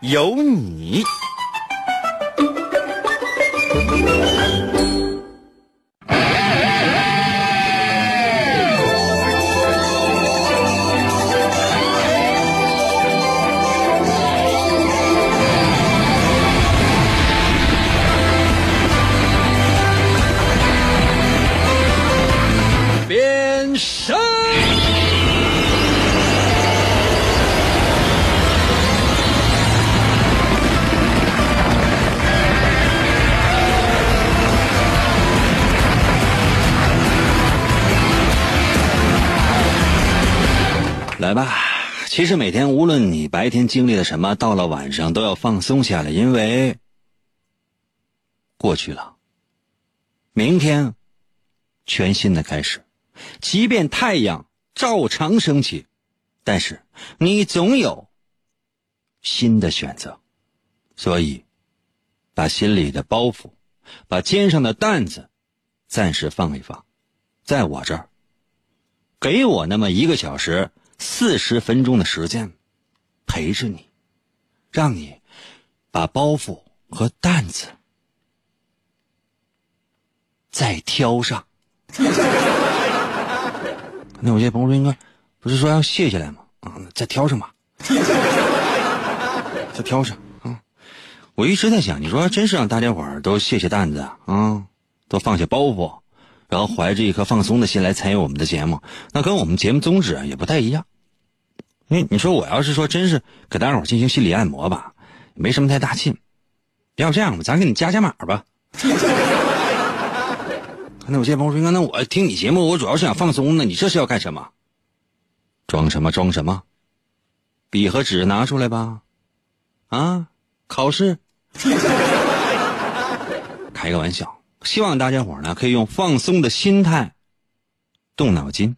有你。来吧，其实每天无论你白天经历了什么，到了晚上都要放松下来，因为过去了，明天全新的开始。即便太阳照常升起，但是你总有新的选择，所以把心里的包袱，把肩上的担子暂时放一放，在我这儿，给我那么一个小时。四十分钟的时间，陪着你，让你把包袱和担子再挑上。那我这朋友说，应该不是说要卸下来吗？啊，再挑上吧，再挑上啊！我一直在想，你说真是让大家伙儿都卸下担子啊，都放下包袱，然后怀着一颗放松的心来参与我们的节目，那跟我们节目宗旨也不太一样。因为你说我要是说真是给大伙进行心理按摩吧，没什么太大劲。要不这样吧，咱给你加加码吧。那我这朋友说：“那我听你节目，我主要是想放松呢。你这是要干什么？装什么装什么？笔和纸拿出来吧。啊，考试。开个玩笑，希望大家伙呢可以用放松的心态，动脑筋。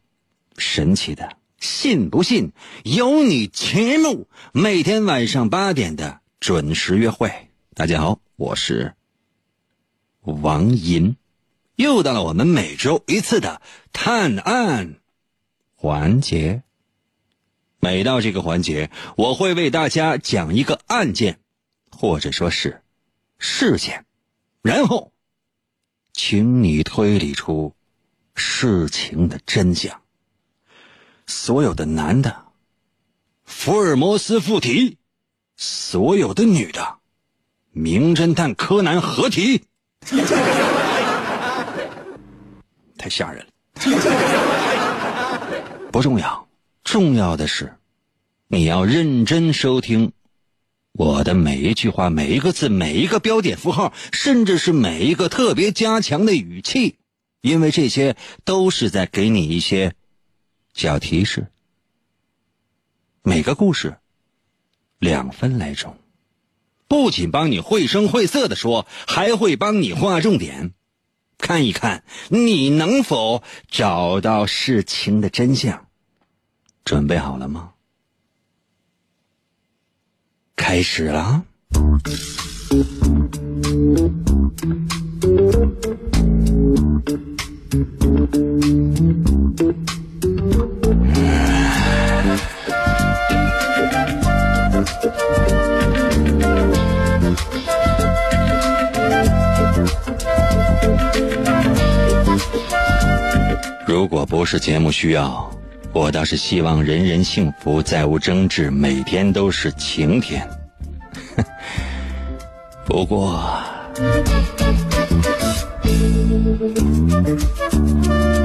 神奇的。”信不信有你节目？每天晚上八点的准时约会。大家好，我是王银，又到了我们每周一次的探案环节。每到这个环节，我会为大家讲一个案件，或者说是事件，然后，请你推理出事情的真相。所有的男的，福尔摩斯附体；所有的女的，名侦探柯南合体。太吓人了。不重要，重要的是，你要认真收听我的每一句话、每一个字、每一个标点符号，甚至是每一个特别加强的语气，因为这些都是在给你一些。小提示：每个故事两分来钟，不仅帮你绘声绘色的说，还会帮你划重点，看一看你能否找到事情的真相。准备好了吗？开始了。如果不是节目需要，我倒是希望人人幸福，再无争执，每天都是晴天。不过，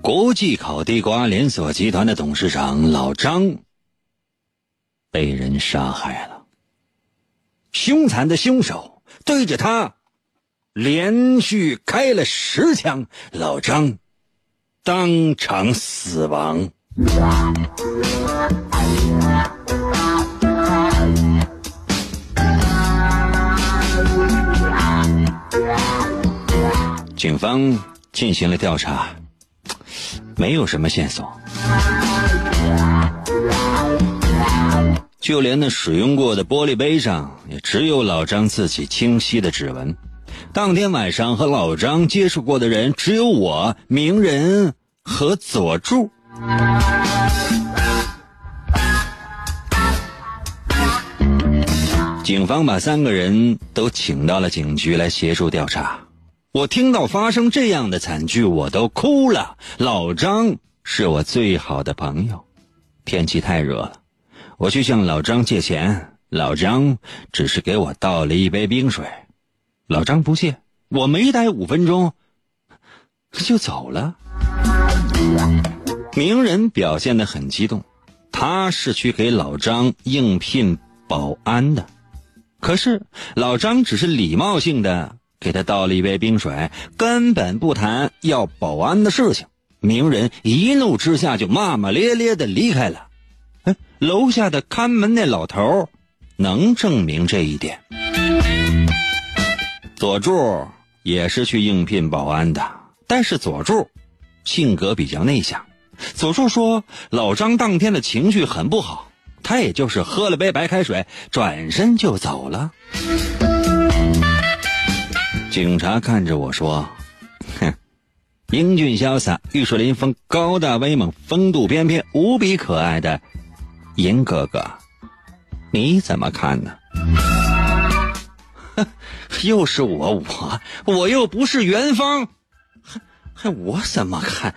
国际烤地瓜连锁集团的董事长老张被人杀害了。凶残的凶手对着他连续开了十枪，老张当场死亡。警方进行了调查，没有什么线索。就连那使用过的玻璃杯上，也只有老张自己清晰的指纹。当天晚上和老张接触过的人，只有我、鸣人和佐助。警方把三个人都请到了警局来协助调查。我听到发生这样的惨剧，我都哭了。老张是我最好的朋友。天气太热了，我去向老张借钱，老张只是给我倒了一杯冰水。老张不谢，我没待五分钟就走了。名人表现得很激动，他是去给老张应聘保安的，可是老张只是礼貌性的。给他倒了一杯冰水，根本不谈要保安的事情。鸣人一怒之下就骂骂咧咧的离开了。哎，楼下的看门那老头能证明这一点。佐助也是去应聘保安的，但是佐助性格比较内向。佐助说，老张当天的情绪很不好，他也就是喝了杯白开水，转身就走了。警察看着我说：“哼，英俊潇洒、玉树临风、高大威猛、风度翩翩、无比可爱的银哥哥，你怎么看呢？”哼，又是我，我我又不是元芳，还还我怎么看？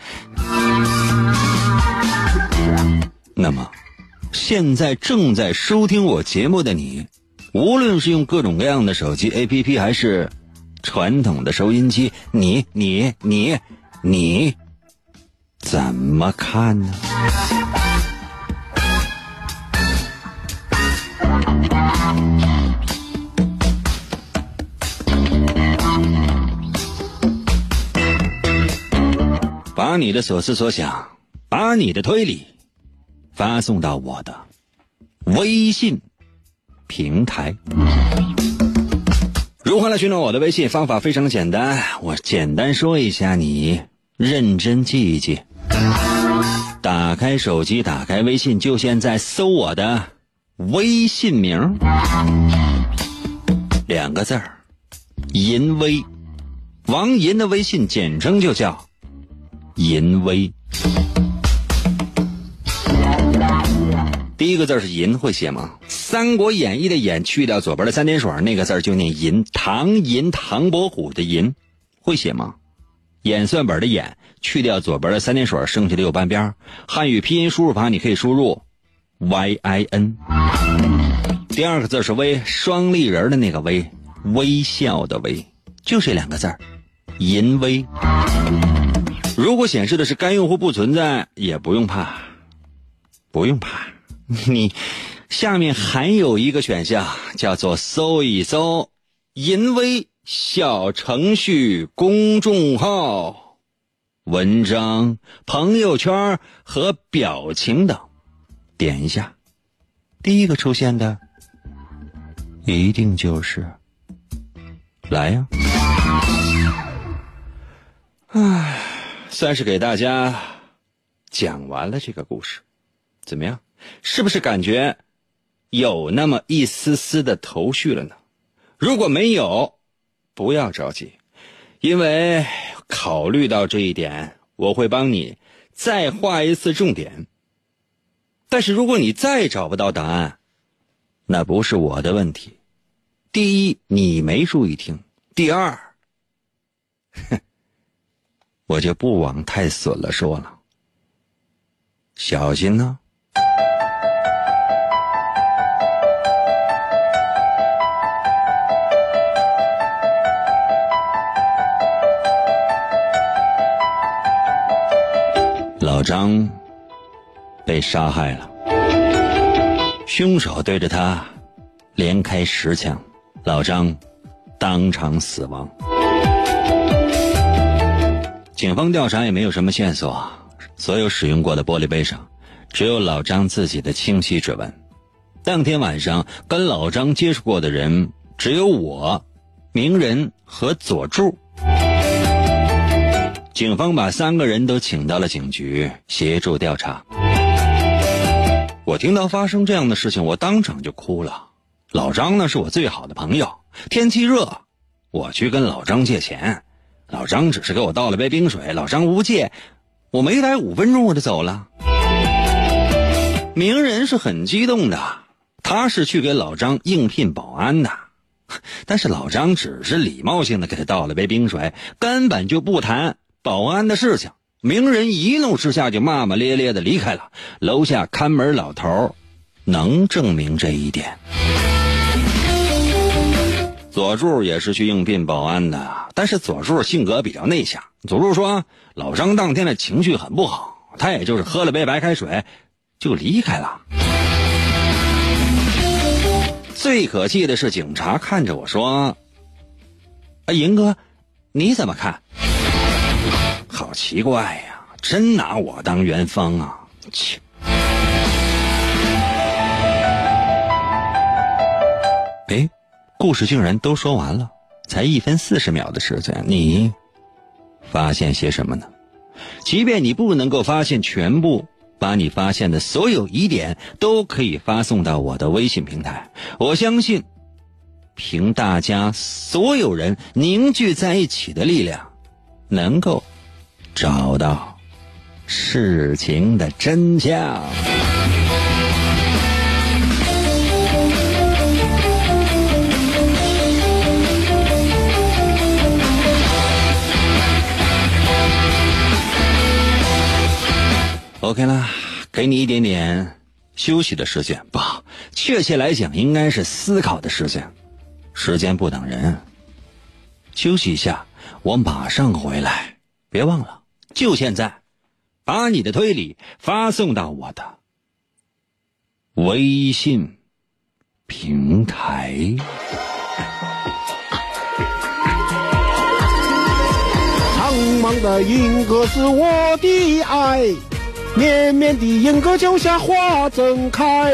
那么，现在正在收听我节目的你，无论是用各种各样的手机 APP 还是。传统的收音机，你你你你怎么看呢？把你的所思所想，把你的推理发送到我的微信平台。如何来寻找我的微信？方法非常简单，我简单说一下，你认真记一记。打开手机，打开微信，就现在搜我的微信名，两个字儿，银威，王银的微信简称就叫银威。第一个字是银，会写吗？《三国演义》的演去掉左边的三点水，那个字就念银。唐银，唐伯虎的银，会写吗？演算本的演去掉左边的三点水，剩下的右半边。汉语拼音输入法你可以输入 y i n。第二个字是微，双立人的那个微，微笑的微，就这两个字银微。如果显示的是该用户不存在，也不用怕，不用怕。你下面还有一个选项，叫做搜一搜“淫威”小程序公众号、文章、朋友圈和表情等，点一下，第一个出现的一定就是来呀！唉，算是给大家讲完了这个故事，怎么样？是不是感觉有那么一丝丝的头绪了呢？如果没有，不要着急，因为考虑到这一点，我会帮你再画一次重点。但是如果你再找不到答案，那不是我的问题。第一，你没注意听；第二，哼，我就不往太损了说了，小心呢。老张被杀害了，凶手对着他连开十枪，老张当场死亡。警方调查也没有什么线索，所有使用过的玻璃杯上，只有老张自己的清晰指纹。当天晚上跟老张接触过的人只有我、名人和佐助。警方把三个人都请到了警局协助调查。我听到发生这样的事情，我当场就哭了。老张呢是我最好的朋友，天气热，我去跟老张借钱，老张只是给我倒了杯冰水，老张无借，我没待五分钟我就走了。名人是很激动的。他是去给老张应聘保安的，但是老张只是礼貌性的给他倒了杯冰水，根本就不谈保安的事情。名人一怒之下就骂骂咧咧的离开了。楼下看门老头能证明这一点。佐助也是去应聘保安的，但是佐助性格比较内向。佐助说，老张当天的情绪很不好，他也就是喝了杯白开水就离开了。最可气的是，警察看着我说：“啊，银哥，你怎么看？好奇怪呀，真拿我当元芳啊！”切！哎，故事竟然都说完了，才一分四十秒的时间，你发现些什么呢？即便你不能够发现全部。把你发现的所有疑点都可以发送到我的微信平台，我相信，凭大家所有人凝聚在一起的力量，能够找到事情的真相。OK 啦，给你一点点休息的时间吧。确切来讲，应该是思考的时间。时间不等人，休息一下，我马上回来。别忘了，就现在，把你的推理发送到我的微信平台。苍茫的银河是我的爱。绵绵的银河脚下花正开，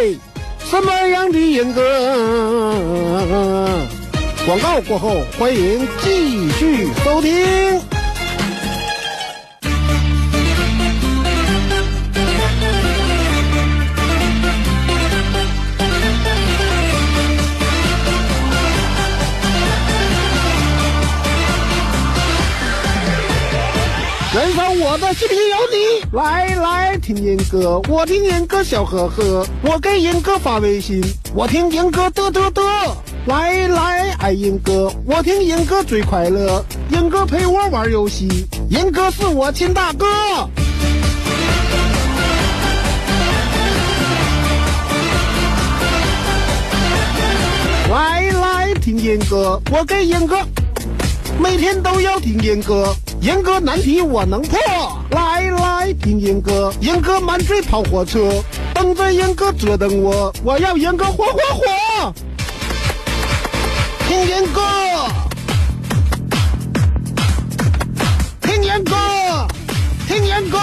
什么样的银河？广告过后，欢迎继续收听。生我的心里有你，来来听音歌，我听音歌笑呵呵，我给音歌发微信，我听音歌嘚嘚嘚，来来爱音歌，我听音歌最快乐，音歌陪我玩游戏，音哥是我亲大哥。来来听音歌，我给音歌，每天都要听音歌。严哥难题我能破，来来听严哥，严哥满嘴跑火车，等着严哥折腾我，我要严哥火火火，听严哥，听严哥，听严哥，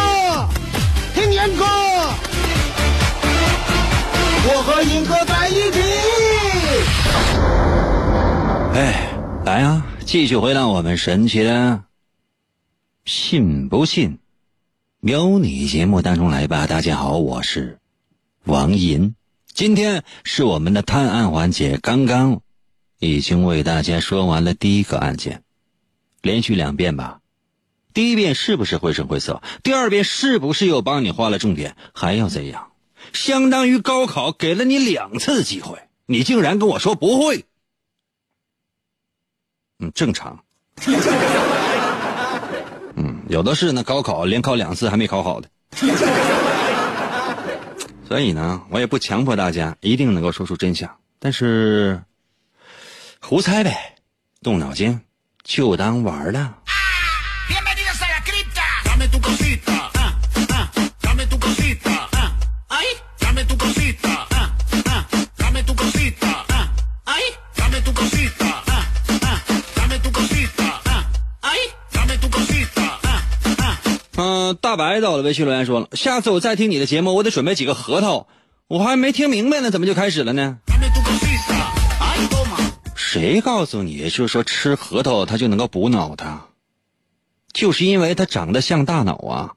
听严哥，我和严哥在一起。哎，来啊，继续回到我们神奇的。信不信？由你节目当中来吧。大家好，我是王银，今天是我们的探案环节。刚刚已经为大家说完了第一个案件，连续两遍吧。第一遍是不是绘声绘色？第二遍是不是又帮你画了重点？还要怎样？相当于高考给了你两次机会，你竟然跟我说不会？嗯，正常。嗯，有的是那，高考连考两次还没考好的，所以呢，我也不强迫大家一定能够说出真相，但是胡猜呗，动脑筋就当玩了。嗯大白到了，微信留言说了，下次我再听你的节目，我得准备几个核桃，我还没听明白呢，怎么就开始了呢？谁告诉你，就是说吃核桃它就能够补脑的？就是因为它长得像大脑啊。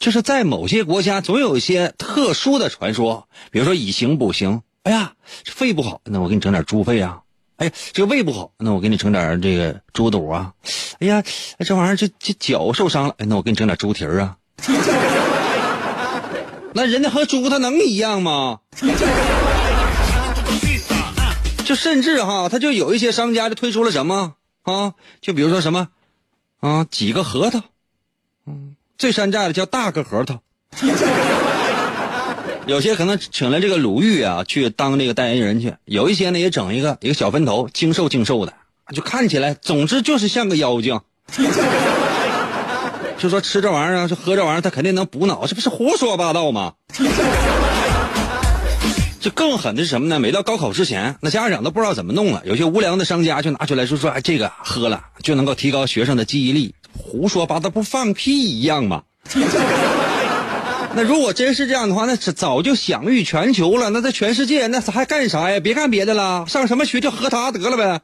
就是在某些国家，总有一些特殊的传说，比如说以形补形。哎呀，肺不好，那我给你整点猪肺啊。哎呀，这个胃不好，那我给你整点这个猪肚啊。哎呀，这玩意儿这这脚受伤了，哎，那我给你整点猪蹄儿啊。那人家和猪它能一样吗？就甚至哈，他就有一些商家就推出了什么啊？就比如说什么啊，几个核桃，嗯，最山寨的叫大个核桃。有些可能请了这个鲁豫啊去当这个代言人去，有一些呢也整一个一个小分头，精瘦精瘦的，就看起来，总之就是像个妖精。就说吃这玩意儿啊，就喝这玩意儿，他肯定能补脑，这不是胡说八道吗？这更狠的是什么呢？每到高考之前，那家长都不知道怎么弄了，有些无良的商家就拿出来说说，哎，这个喝了就能够提高学生的记忆力，胡说八道，不放屁一样吗？那如果真是这样的话，那早就享誉全球了。那在全世界，那还干啥呀？别干别的了，上什么学就喝它得了呗。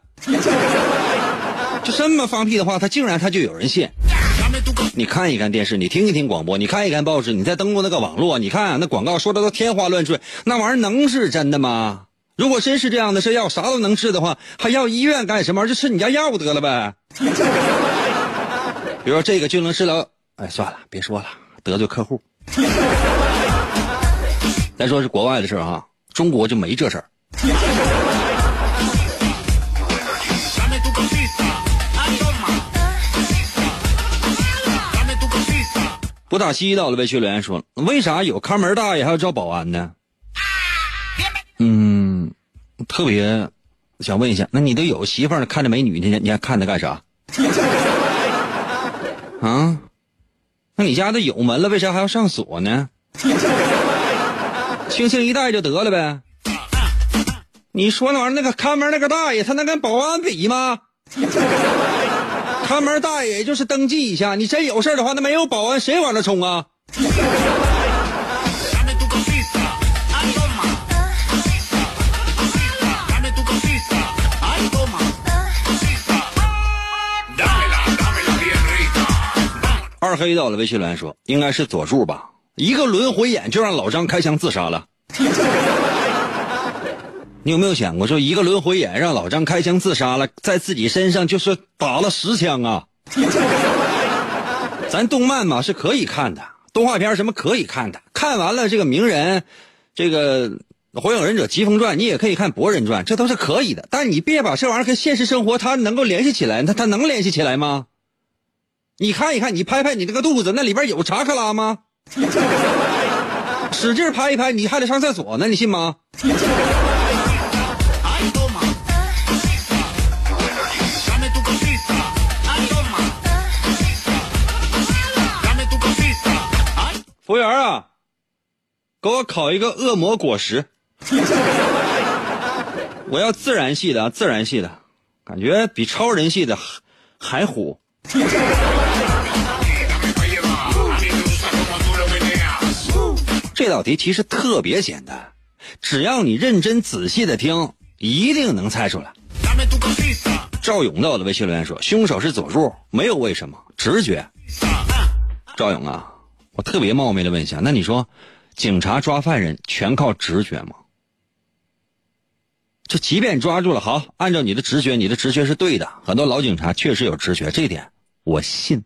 就这么放屁的话，他竟然他就有人信。你看一看电视，你听一听广播，你看一看报纸，你再登录那个网络，你看那广告说的都天花乱坠，那玩意儿能是真的吗？如果真是这样的是药，啥都能治的话，还要医院干什么？就吃你家药得了呗。比如说这个就能治疗，哎，算了，别说了，得罪客户。再说是国外的事儿哈，中国就没这事儿。不打西到了，微信留言说：“为啥有看门大爷还要招保安呢？”嗯，特别想问一下，那你都有媳妇儿看着美女，你你还看他干啥？啊？那你家都有门了，为啥还要上锁呢？轻轻一带就得了呗。你说那玩意儿，那个看门那个大爷，他能跟保安比吗？看门大爷也就是登记一下，你真有事的话，那没有保安谁往那冲啊？二黑到了，微信留言说应该是佐助吧，一个轮回眼就让老张开枪自杀了。你有没有想过，说一个轮回眼让老张开枪自杀了，在自己身上就是打了十枪啊？咱动漫嘛是可以看的，动画片什么可以看的，看完了这个鸣人，这个火影忍者疾风传，你也可以看博人传，这都是可以的。但你别把这玩意儿跟现实生活它能够联系起来，它它能联系起来吗？你看一看，你拍拍你这个肚子，那里边有查克拉吗？使劲拍一拍，你还得上厕所呢，你信吗？服务员啊，给我烤一个恶魔果实。我要自然系的，自然系的，感觉比超人系的还虎。这道题其实特别简单，只要你认真仔细的听，一定能猜出来。赵勇在我的微信留言说：“凶手是佐助，没有为什么，直觉。”赵勇啊，我特别冒昧的问一下，那你说，警察抓犯人全靠直觉吗？就即便抓住了，好，按照你的直觉，你的直觉是对的，很多老警察确实有直觉，这点我信。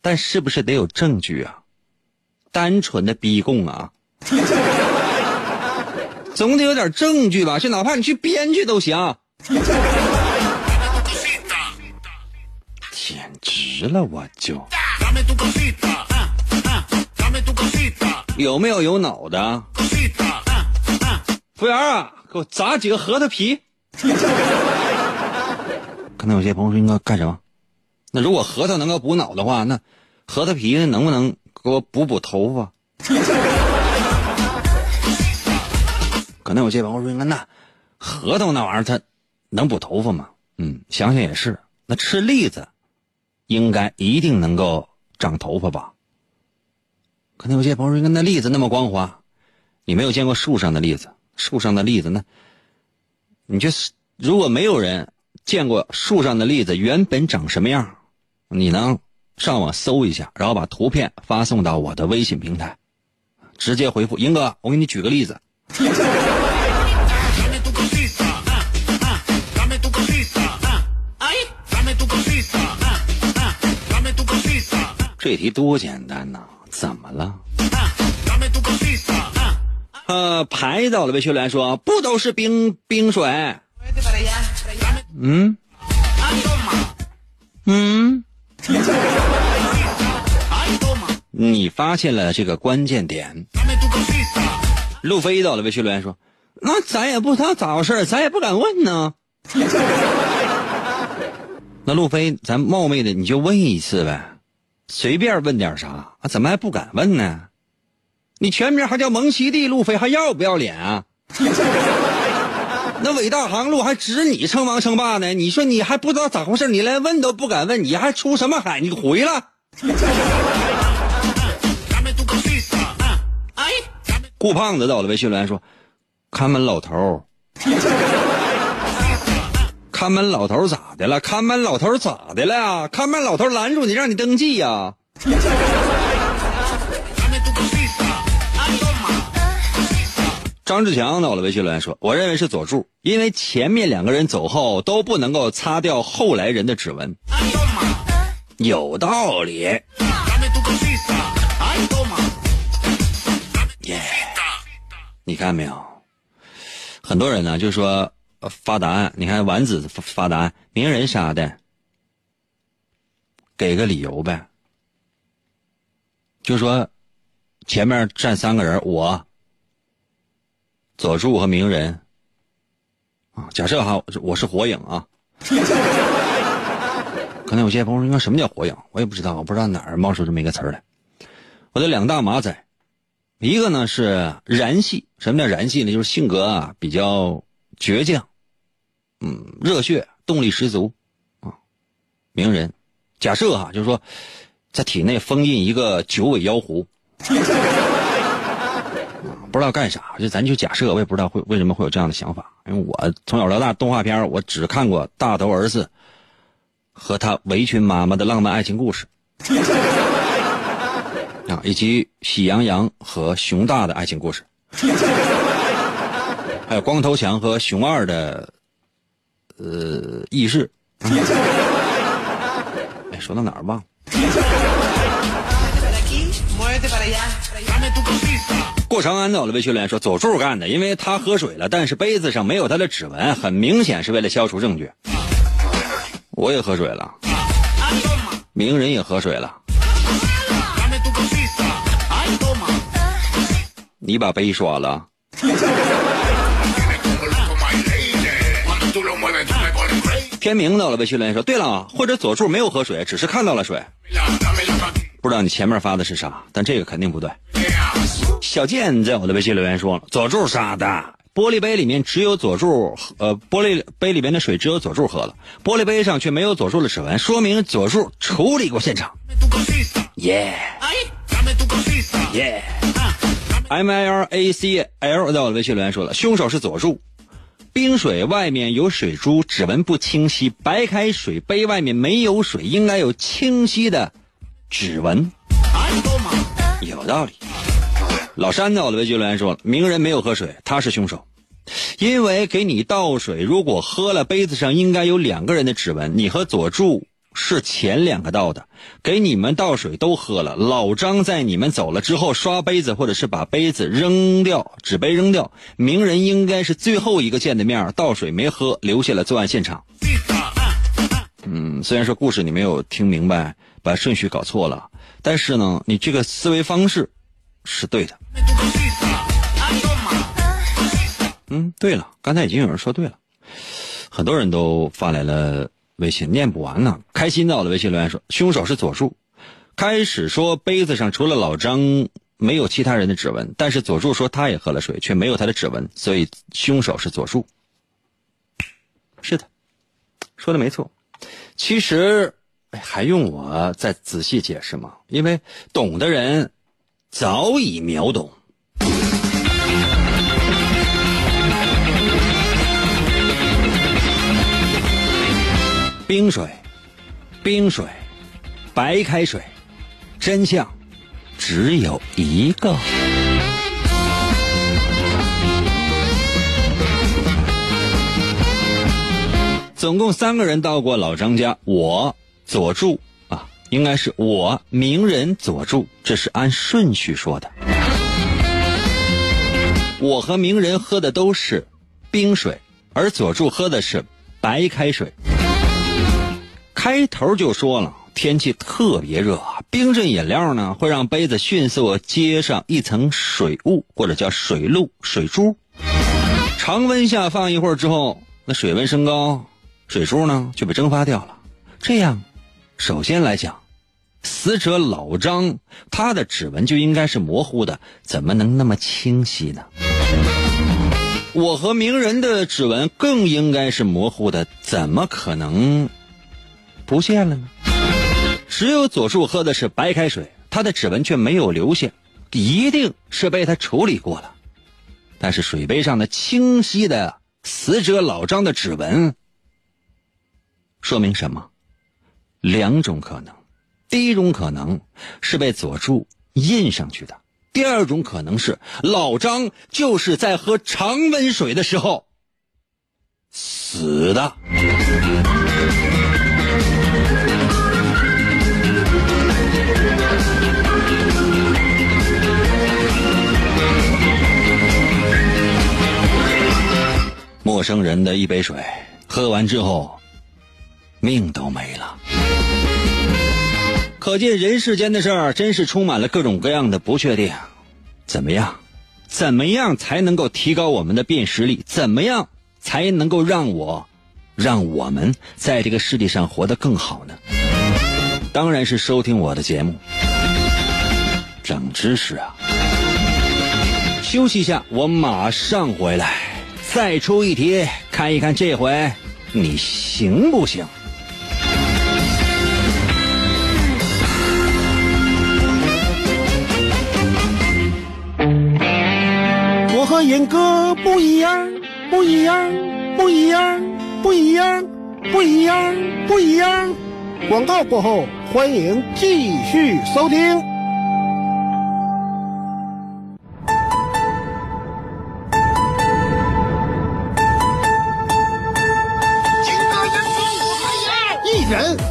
但是不是得有证据啊？单纯的逼供啊，总得有点证据吧？就哪怕你去编去都行。简直了，我就有没有有脑的？服务员啊，给我砸几个核桃皮。可能有些朋友说应该干什么？那如果核桃能够补脑的话，那核桃皮能不能？给我补补头发，可能有些朋友说：“那核桃那玩意儿它能补头发吗？”嗯，想想也是。那吃栗子应该一定能够长头发吧？可能有些朋友说，那栗子那么光滑，你没有见过树上的栗子，树上的栗子那，你就是如果没有人见过树上的栗子原本长什么样，你能上网搜一下，然后把图片发送到我的微信平台，直接回复“英哥”，我给你举个例子。这题多简单呐！怎么了？呃，排到了，魏学良说不都是冰冰水？嗯嗯，你发现了这个关键点。路飞到了，魏学良说，那咱也不知道咋回事咱也不敢问呢。那路飞，咱冒昧的你就问一次呗。随便问点啥啊？怎么还不敢问呢？你全名还叫蒙奇弟路飞，还要不要脸啊？那伟大航路还指你称王称霸呢？你说你还不知道咋回事？你连问都不敢问，你还出什么海？你回了。顾胖子到了，微信留言说：“看门老头。”看门老头咋的了？看门老头咋的了？看门老头拦住你，让你登记呀？张志强到了，微信留言说：“我认为是佐助，因为前面两个人走后都不能够擦掉后来人的指纹。”有道理。耶，你看没有？很多人呢，就说。发答案，你看丸子发答案，名人啥的，给个理由呗。就说前面站三个人，我、佐助和鸣人啊。假设哈，我是火影啊。可能有些朋友说，什么叫火影？我也不知道，我不知道哪儿冒出这么一个词儿来。我的两大马仔，一个呢是燃系，什么叫燃系呢？就是性格啊比较倔强。嗯，热血动力十足，啊，鸣人，假设哈，就是说，在体内封印一个九尾妖狐，不知道干啥，就咱就假设，我也不知道会为什么会有这样的想法，因为我从小到大动画片我只看过大头儿子和他围裙妈妈的浪漫爱情故事，啊，以及喜羊羊和熊大的爱情故事，还有光头强和熊二的。呃，意识。哎，说到哪儿忘了？过长安到了，魏学良说佐助干的，因为他喝水了，但是杯子上没有他的指纹，很明显是为了消除证据。我也喝水了，名人也喝水了，你把杯刷了。天明到了，魏训练说：“对了，或者佐助没有喝水，只是看到了水。不知道你前面发的是啥，但这个肯定不对。”小健在我的微信留言说了：“佐助杀的，玻璃杯里面只有佐助，呃，玻璃杯里面的水只有佐助喝了，玻璃杯上却没有佐助的指纹，说明佐助处理过现场。”耶耶，M I R A C L 在我的微信留言说了：“凶手是佐助。”冰水外面有水珠，指纹不清晰；白开水杯外面没有水，应该有清晰的指纹。有道理。老山在我的微信留言说了：名人没有喝水，他是凶手，因为给你倒水，如果喝了杯子上应该有两个人的指纹，你和佐助。是前两个倒的，给你们倒水都喝了。老张在你们走了之后刷杯子，或者是把杯子扔掉，纸杯扔掉。鸣人应该是最后一个见的面，倒水没喝，留下了作案现场。嗯，虽然说故事你没有听明白，把顺序搞错了，但是呢，你这个思维方式是对的。嗯，对了，刚才已经有人说对了，很多人都发来了。微信念不完呢，开心到了。微信留言说，凶手是佐助。开始说杯子上除了老张没有其他人的指纹，但是佐助说他也喝了水，却没有他的指纹，所以凶手是佐助。是的，说的没错。其实，还用我再仔细解释吗？因为懂的人早已秒懂。冰水，冰水，白开水，真相只有一个。总共三个人到过老张家，我佐助啊，应该是我鸣人佐助，这是按顺序说的。我和鸣人喝的都是冰水，而佐助喝的是白开水。开头就说了，天气特别热啊，冰镇饮料呢会让杯子迅速结上一层水雾，或者叫水露、水珠。常温下放一会儿之后，那水温升高，水珠呢就被蒸发掉了。这样，首先来讲，死者老张他的指纹就应该是模糊的，怎么能那么清晰呢？我和鸣人的指纹更应该是模糊的，怎么可能？不见了呢，只有佐助喝的是白开水，他的指纹却没有留下，一定是被他处理过了。但是水杯上的清晰的死者老张的指纹，说明什么？两种可能：第一种可能是被佐助印上去的；第二种可能是老张就是在喝常温水的时候死的。陌生人的一杯水，喝完之后，命都没了。可见人世间的事儿真是充满了各种各样的不确定。怎么样？怎么样才能够提高我们的辨识力？怎么样才能够让我，让我们在这个世界上活得更好呢？当然是收听我的节目，长知识啊！休息一下，我马上回来。再出一题，看一看这回你行不行？和严哥不一样，不一样，不一样，不一样，不一样，不一样。广告过后，欢迎继续收听。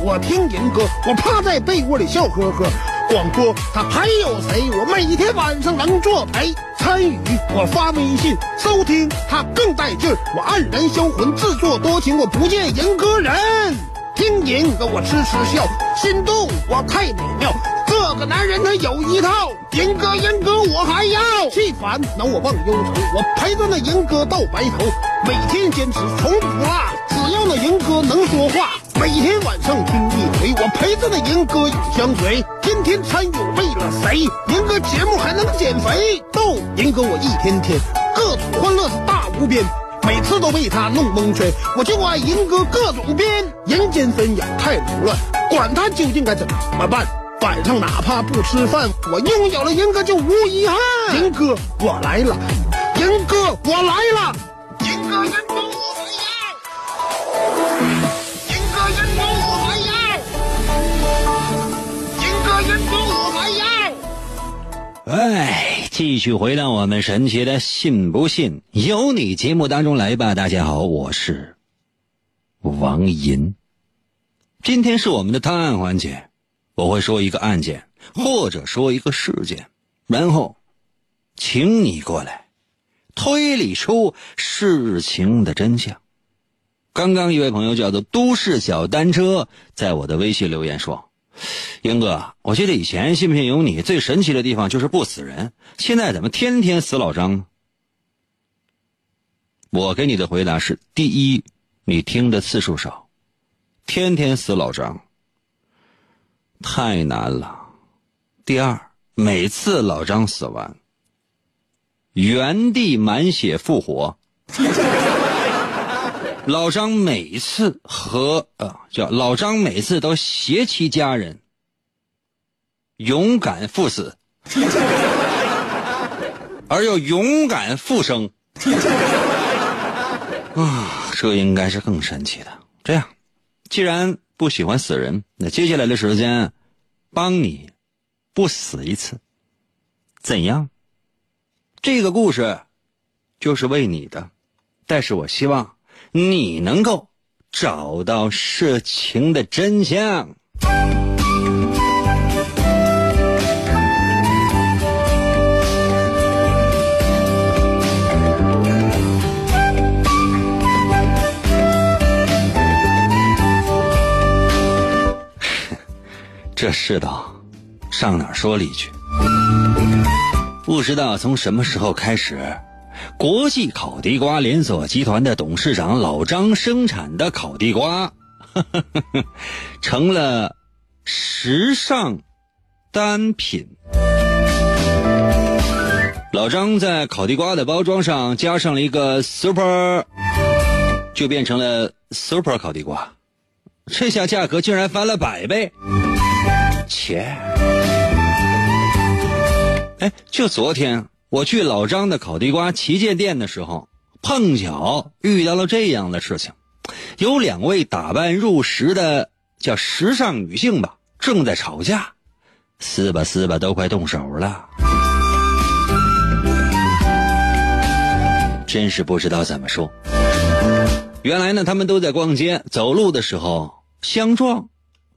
我听银哥，我趴在被窝里笑呵呵。广播他还有谁？我每天晚上能作陪参与。我发微信收听他更带劲儿。我黯然销魂，自作多情。我不见银哥人，听银哥我痴痴笑，心动我太美妙。这个男人他有一套，银哥银哥我还要。气烦恼我忘忧愁，我陪着那银哥到白头。每天坚持从不落，只要那银哥能说话。每天晚上听一回，我陪着那银哥永相随。天天参与为了谁？银哥节目还能减肥？银哥我一天天各种欢乐是大无边，每次都被他弄蒙圈。我就爱银哥各种编，人间纷扰太扰乱，管他究竟该怎么办。晚上哪怕不吃饭，我拥有了银哥就无遗憾。银哥我来了，银哥我来了，银哥银哥我还要银哥人中我还要。哎，继续回到我们神奇的“信不信由你”节目当中来吧。大家好，我是王银。今天是我们的探案环节，我会说一个案件，或者说一个事件，然后，请你过来推理出事情的真相。刚刚一位朋友叫做“都市小单车”在我的微信留言说。英哥，我记得以前信不信由你，最神奇的地方就是不死人。现在怎么天天死老张呢？我给你的回答是：第一，你听的次数少，天天死老张太难了；第二，每次老张死完，原地满血复活。老张每次和呃叫老张每次都携其家人，勇敢赴死，而又勇敢复生。啊，这应该是更神奇的。这样，既然不喜欢死人，那接下来的时间，帮你不死一次，怎样？这个故事就是为你的，但是我希望你能够找到事情的真相。这世道，上哪说理去？不知道从什么时候开始，国际烤地瓜连锁集团的董事长老张生产的烤地瓜，成了时尚单品。老张在烤地瓜的包装上加上了一个 “super”，就变成了 “super 烤地瓜”。这下价格竟然翻了百倍！切！哎，就昨天我去老张的烤地瓜旗舰店的时候，碰巧遇到了这样的事情：有两位打扮入时的叫时尚女性吧，正在吵架，撕吧撕吧都快动手了，真是不知道怎么说。原来呢，他们都在逛街，走路的时候相撞，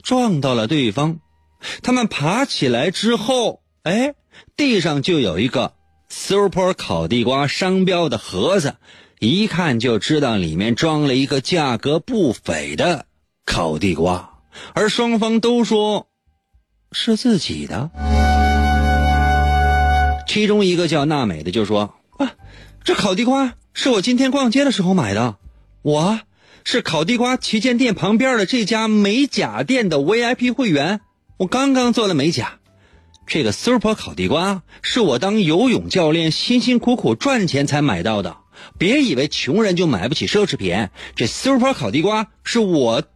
撞到了对方。他们爬起来之后，哎，地上就有一个 “Super 烤地瓜”商标的盒子，一看就知道里面装了一个价格不菲的烤地瓜，而双方都说是自己的。其中一个叫娜美的就说：“啊，这烤地瓜是我今天逛街的时候买的，我是烤地瓜旗舰店旁边的这家美甲店的 VIP 会员。”我刚刚做了美甲，这个 Super 烤地瓜是我当游泳教练辛辛苦苦赚钱才买到的。别以为穷人就买不起奢侈品，这 Super 烤地瓜是我的。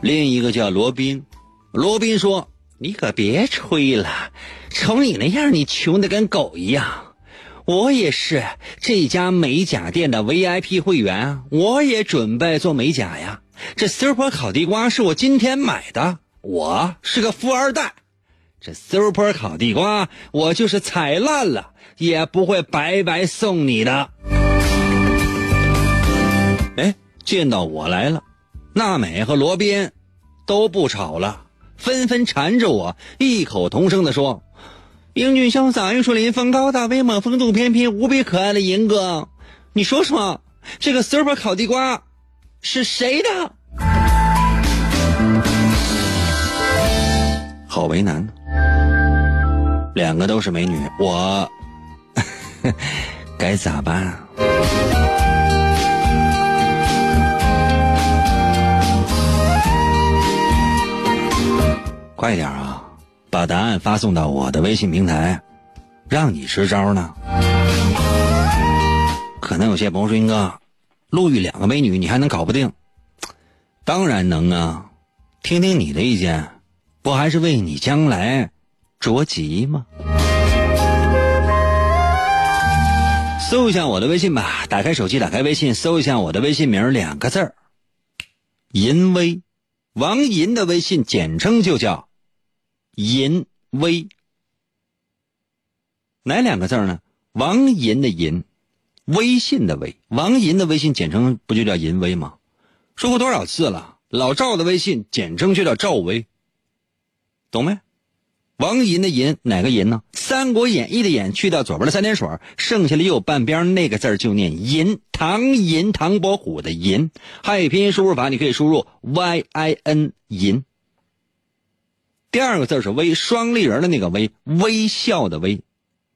另一个叫罗宾，罗宾说：“你可别吹了，瞅你那样，你穷的跟狗一样。我也是这家美甲店的 VIP 会员，我也准备做美甲呀。”这 Super 烤地瓜是我今天买的，我是个富二代。这 Super 烤地瓜，我就是踩烂了也不会白白送你的。哎，见到我来了，娜美和罗宾都不吵了，纷纷缠着我，异口同声的说：“英俊潇洒、玉树临风、高大威猛、风度翩翩、无比可爱的银哥，你说说，这个 Super 烤地瓜？”是谁的？好为难，两个都是美女，我 该咋办？快点啊，把答案发送到我的微信平台，让你支招呢。可能有些朋友说，哥。路遇两个美女，你还能搞不定？当然能啊！听听你的意见，不还是为你将来着急吗？搜一下我的微信吧，打开手机，打开微信，搜一下我的微信名，两个字儿：银威，王银的微信简称就叫银威。哪两个字呢？王银的银。微信的微，王银的微信简称不就叫银威吗？说过多少次了？老赵的微信简称就叫赵威，懂没？王银的银哪个银呢？《三国演义》的演去掉左边的三点水，剩下的右半边那个字就念银。唐银，唐伯虎的银。汉语拼音输入法你可以输入 y i n 银。第二个字是微，双立人的那个微，微笑的微，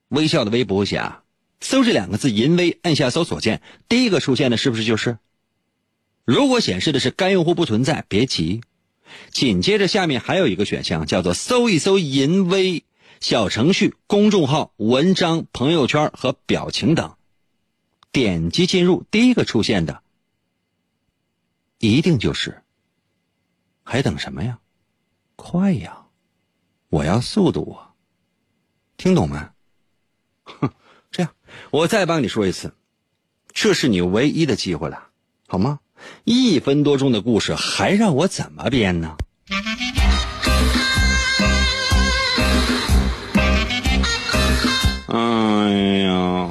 微笑的微不会写啊。搜这两个字“淫威”，按下搜索键，第一个出现的是不是就是？如果显示的是该用户不存在，别急。紧接着下面还有一个选项，叫做“搜一搜淫威”小程序、公众号、文章、朋友圈和表情等。点击进入，第一个出现的一定就是。还等什么呀？快呀！我要速度啊！听懂没？哼，这样，我再帮你说一次，这是你唯一的机会了，好吗？一分多钟的故事，还让我怎么编呢？哎呀！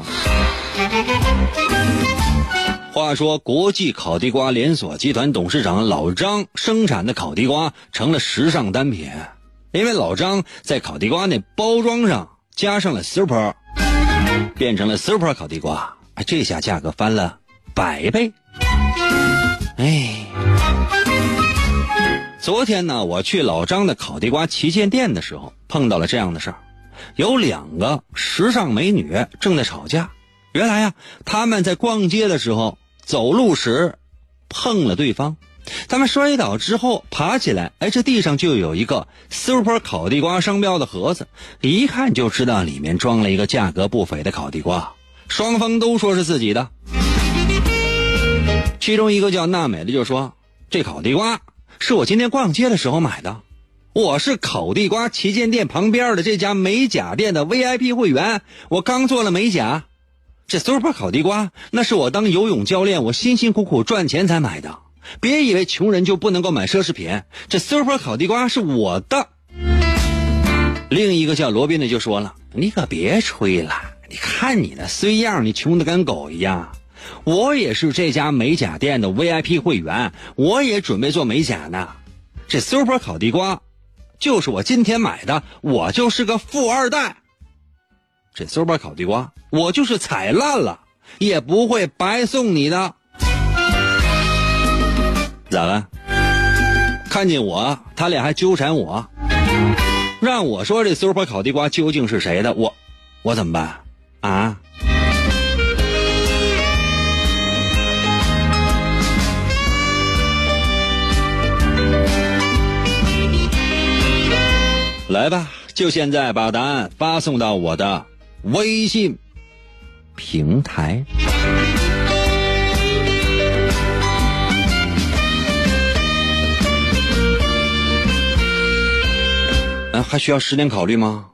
话说，国际烤地瓜连锁集团董事长老张生产的烤地瓜成了时尚单品，因为老张在烤地瓜那包装上加上了 super，变成了 super 烤地瓜，这下价格翻了百倍。哎，昨天呢，我去老张的烤地瓜旗舰店的时候，碰到了这样的事儿。有两个时尚美女正在吵架。原来呀，他们在逛街的时候走路时碰了对方，他们摔倒之后爬起来，哎，这地上就有一个 “super 烤地瓜”商标的盒子，一看就知道里面装了一个价格不菲的烤地瓜。双方都说是自己的，其中一个叫娜美的就说：“这烤地瓜是我今天逛街的时候买的。”我是烤地瓜旗舰店旁边的这家美甲店的 VIP 会员，我刚做了美甲。这 Super 烤地瓜那是我当游泳教练，我辛辛苦苦赚钱才买的。别以为穷人就不能够买奢侈品，这 Super 烤地瓜是我的。另一个叫罗宾的就说了：“你可别吹了，你看你那衰样，你穷的跟狗一样。我也是这家美甲店的 VIP 会员，我也准备做美甲呢。这 Super 烤地瓜。”就是我今天买的，我就是个富二代。这 super 烤地瓜，我就是踩烂了也不会白送你的。咋了？看见我，他俩还纠缠我，让我说这 super 烤地瓜究竟是谁的？我，我怎么办？啊？来吧，就现在把答案发送到我的微信平台。嗯，还需要时间考虑吗？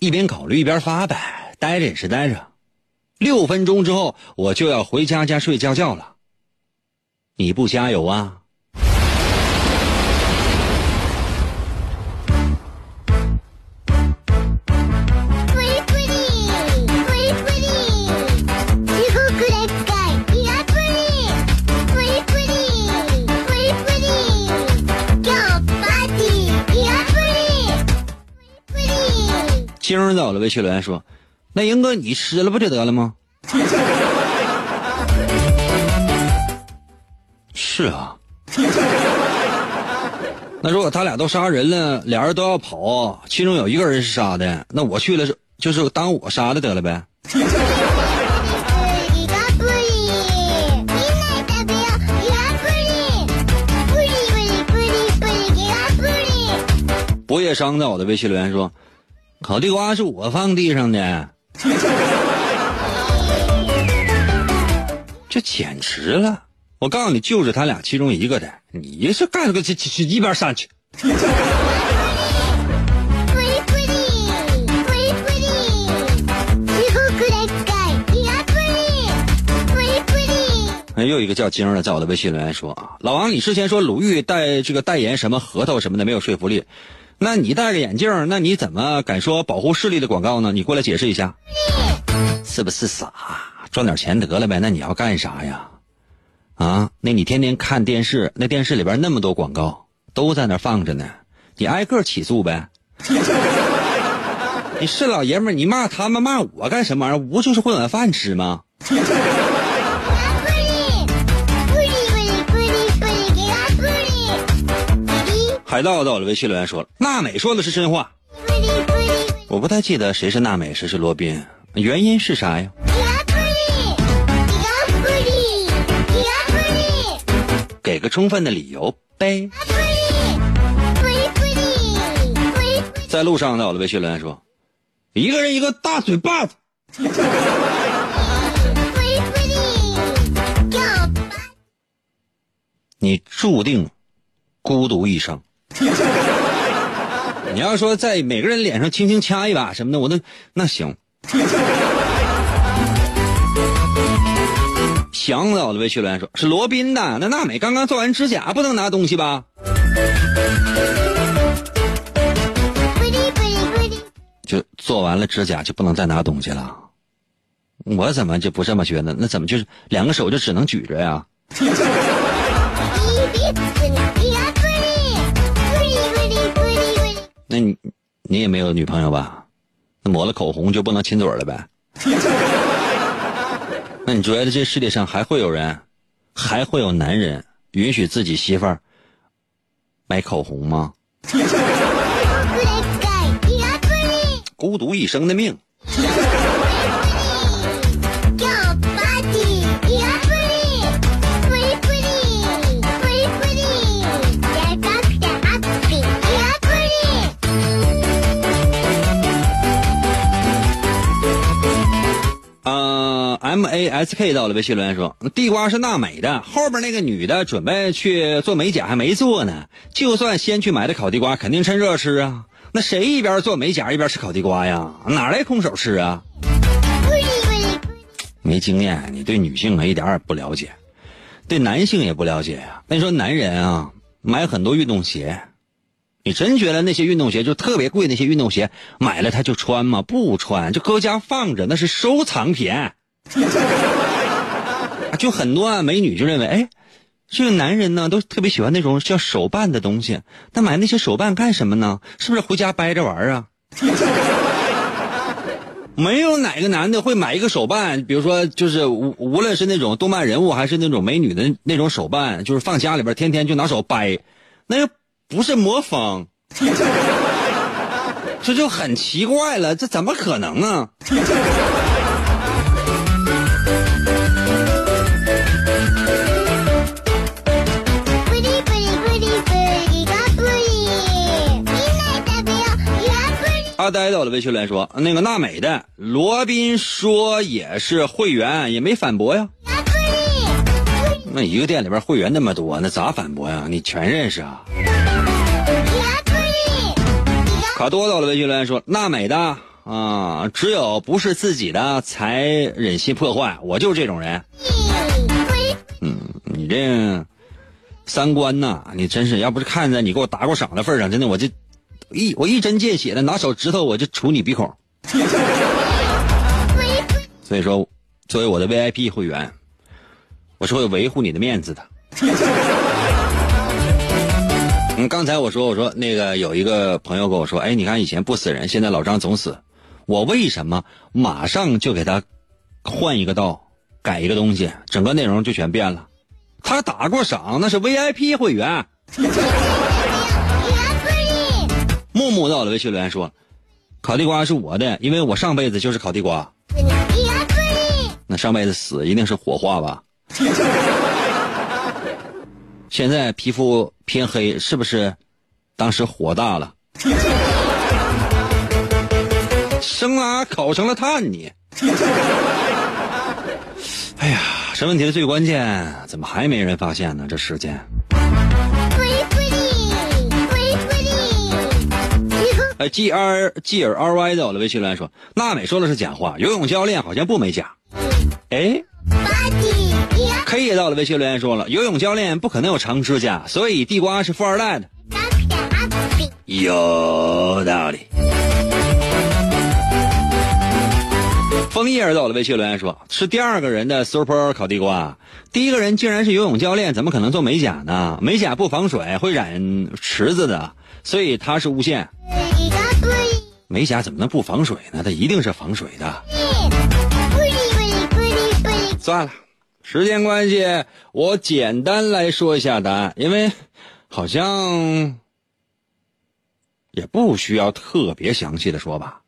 一边考虑一边发呗，待着也是待着。六分钟之后我就要回家家睡觉觉了，你不加油啊？星儿在我的微信留言说：“那英哥，你吃了不就得了吗？” 是啊。那如果他俩都杀人了，俩人都要跑，其中有一个人是杀的，那我去了是就是当我杀的得了呗。不夜伤在我的微信留言说。烤地瓜是我放地上的，这简直了！我告诉你，就是他俩其中一个的，你是干个去去去一边上去。哎，又一个叫晶儿的在我的微信留言说啊，老王，你之前说鲁豫代这个代言什么核桃什么的没有说服力。那你戴个眼镜，那你怎么敢说保护视力的广告呢？你过来解释一下，是不是傻？赚点钱得了呗？那你要干啥呀？啊？那你天天看电视，那电视里边那么多广告都在那放着呢，你挨个起诉呗？你是老爷们儿，你骂他们骂我干什么玩意儿？不就是混碗饭吃吗？海盗在我的微信留言说了，娜美说的是真话。我不太记得谁是娜美，谁是罗宾，原因是啥呀？给个充分的理由呗。在路上，在我的微信留言说，一个人一个大嘴巴子。你注定孤独一生。你要说在每个人脸上轻轻掐一把什么的，我都那行。想到了微信留言说是罗宾的，那娜美刚刚做完指甲，不能拿东西吧？就做完了指甲就不能再拿东西了？我怎么就不这么觉得？那怎么就是两个手就只能举着呀？你你也没有女朋友吧？那抹了口红就不能亲嘴了呗？那你觉得这世界上还会有人，还会有男人允许自己媳妇儿买口红吗？孤独一生的命。M A S K 到了，微信留言说：“地瓜是娜美的，后边那个女的准备去做美甲，还没做呢。就算先去买的烤地瓜，肯定趁热吃啊。那谁一边做美甲一边吃烤地瓜呀？哪来空手吃啊？没经验，你对女性啊一点也不了解，对男性也不了解呀。那你说男人啊，买很多运动鞋，你真觉得那些运动鞋就特别贵？那些运动鞋买了他就穿吗？不穿，就搁家放着，那是收藏品。” 就很多啊，美女就认为，哎，这个男人呢都特别喜欢那种叫手办的东西。那买那些手办干什么呢？是不是回家掰着玩啊？没有哪个男的会买一个手办，比如说，就是无无论是那种动漫人物还是那种美女的那种手办，就是放家里边天天就拿手掰，那又不是魔方，这就很奇怪了，这怎么可能啊？阿呆到了微信来说：“那个娜美的罗宾说也是会员，也没反驳呀。那一个店里边会员那么多，那咋反驳呀？你全认识啊？”卡多到了微信来说：“娜美的啊，只有不是自己的才忍心破坏，我就这种人。嗯，你这三观呐，你真是要不是看在你给我打过赏的份上，真的我就。”一我一针见血的拿手指头我就杵你鼻孔，所以说，作为我的 VIP 会员，我是会维护你的面子的。嗯，刚才我说我说那个有一个朋友跟我说，哎，你看以前不死人，现在老张总死，我为什么马上就给他换一个道，改一个东西，整个内容就全变了？他打过赏，那是 VIP 会员。木木到了微信留言说：“烤地瓜是我的，因为我上辈子就是烤地瓜。那上辈子死一定是火化吧？现在皮肤偏黑，是不是当时火大了？生啊，烤成了炭你！哎呀，这问题的最关键，怎么还没人发现呢？这时间。”呃，G R G R R Y 的微信留言说，娜美说的是假话，游泳教练好像不美甲。哎，K 也到了微信留言说了，游泳教练不可能有长指甲，所以地瓜是富二代的。有道理。枫叶到了微信留言说，是第二个人的 Super 烤地瓜，第一个人竟然是游泳教练，怎么可能做美甲呢？美甲不防水，会染池子的，所以他是诬陷。美甲怎么能不防水呢？它一定是防水的。算了，时间关系，我简单来说一下答案，因为好像也不需要特别详细的说吧。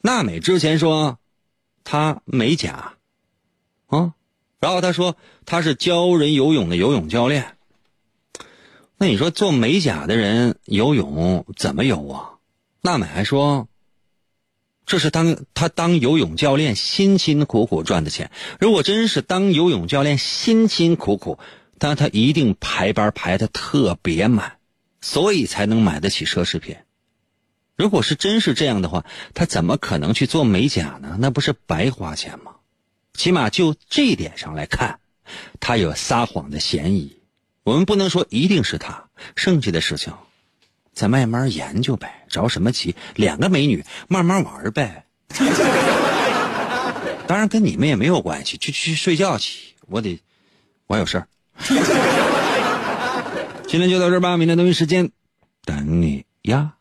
娜美之前说她美甲啊，然后她说她是教人游泳的游泳教练。那你说做美甲的人游泳怎么游啊？娜美还说：“这是当他当游泳教练辛辛苦苦赚的钱。如果真是当游泳教练辛辛苦苦，但他一定排班排的特别满，所以才能买得起奢侈品。如果是真是这样的话，他怎么可能去做美甲呢？那不是白花钱吗？起码就这一点上来看，他有撒谎的嫌疑。我们不能说一定是他，剩下的事情再慢慢研究呗，着什么急？两个美女慢慢玩呗。当然跟你们也没有关系，去去睡觉去，我得我还有事儿。今天就到这儿吧，明天同一时间等你呀。